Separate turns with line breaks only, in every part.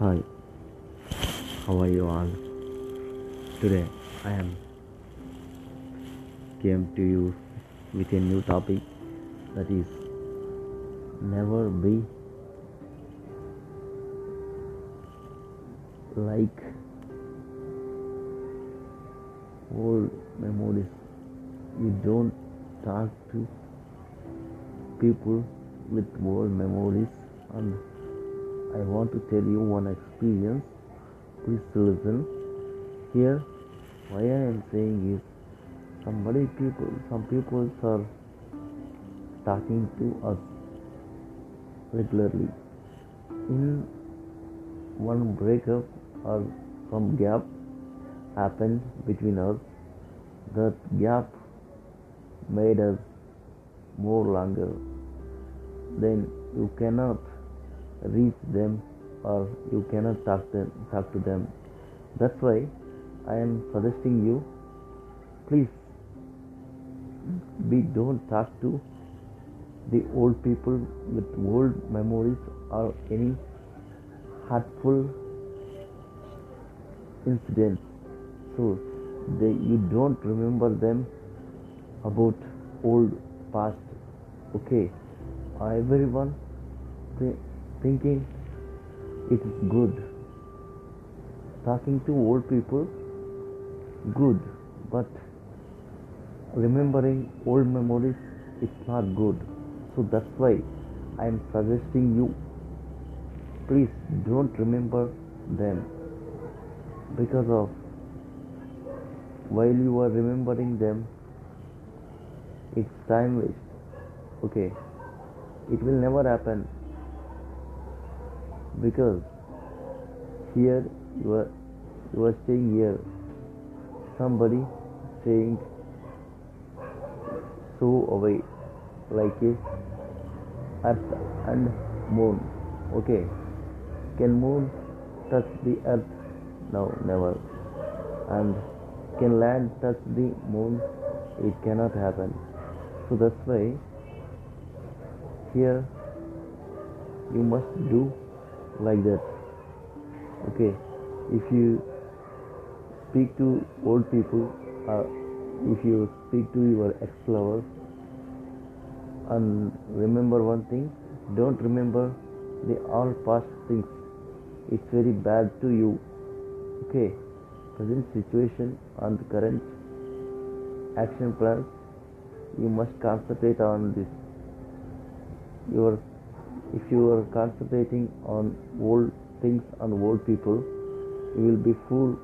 Hi, how are you all? Today I am came to you with a new topic that is never be like old memories. You don't talk to people with old memories and I want to tell you one experience. Please listen. Here, why I am saying is somebody people, some people are talking to us regularly. In one breakup or some gap happened between us, that gap made us more longer. Then you cannot reach them or you cannot talk them talk to them. That's why i am suggesting you please we don't talk to the old people with old memories or any hurtful incidents. So they you don't remember them about old past. Okay everyone thinking it is good. Talking to old people, good, but remembering old memories is not good. So that's why I am suggesting you please don't remember them. Because of while you are remembering them it's time waste. Okay. It will never happen because here you are you are staying here. Somebody saying so away like a earth and moon. Okay. Can moon touch the earth? No never. And can land touch the moon? It cannot happen. So that's why here you must do like that. Okay. If you speak to old people or if you speak to your ex-lover and remember one thing don't remember the all past things. It's very bad to you. Okay. Present situation and the current action plans you must concentrate on this. Your if you are concentrating on old things and old people, you will be fool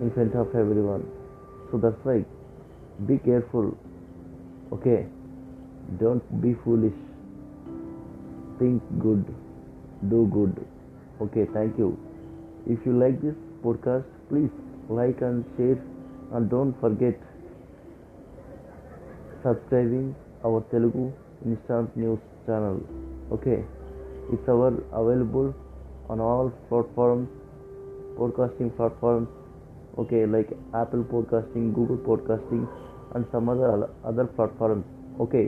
in front of everyone. So that's why be careful. Okay, don't be foolish. Think good, do good. Okay, thank you. If you like this podcast, please like and share, and don't forget subscribing our Telugu instant news channel. Okay it's our available on all platforms podcasting platforms. Okay like apple podcasting google podcasting and some other other platforms. Okay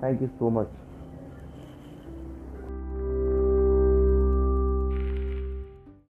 thank you so much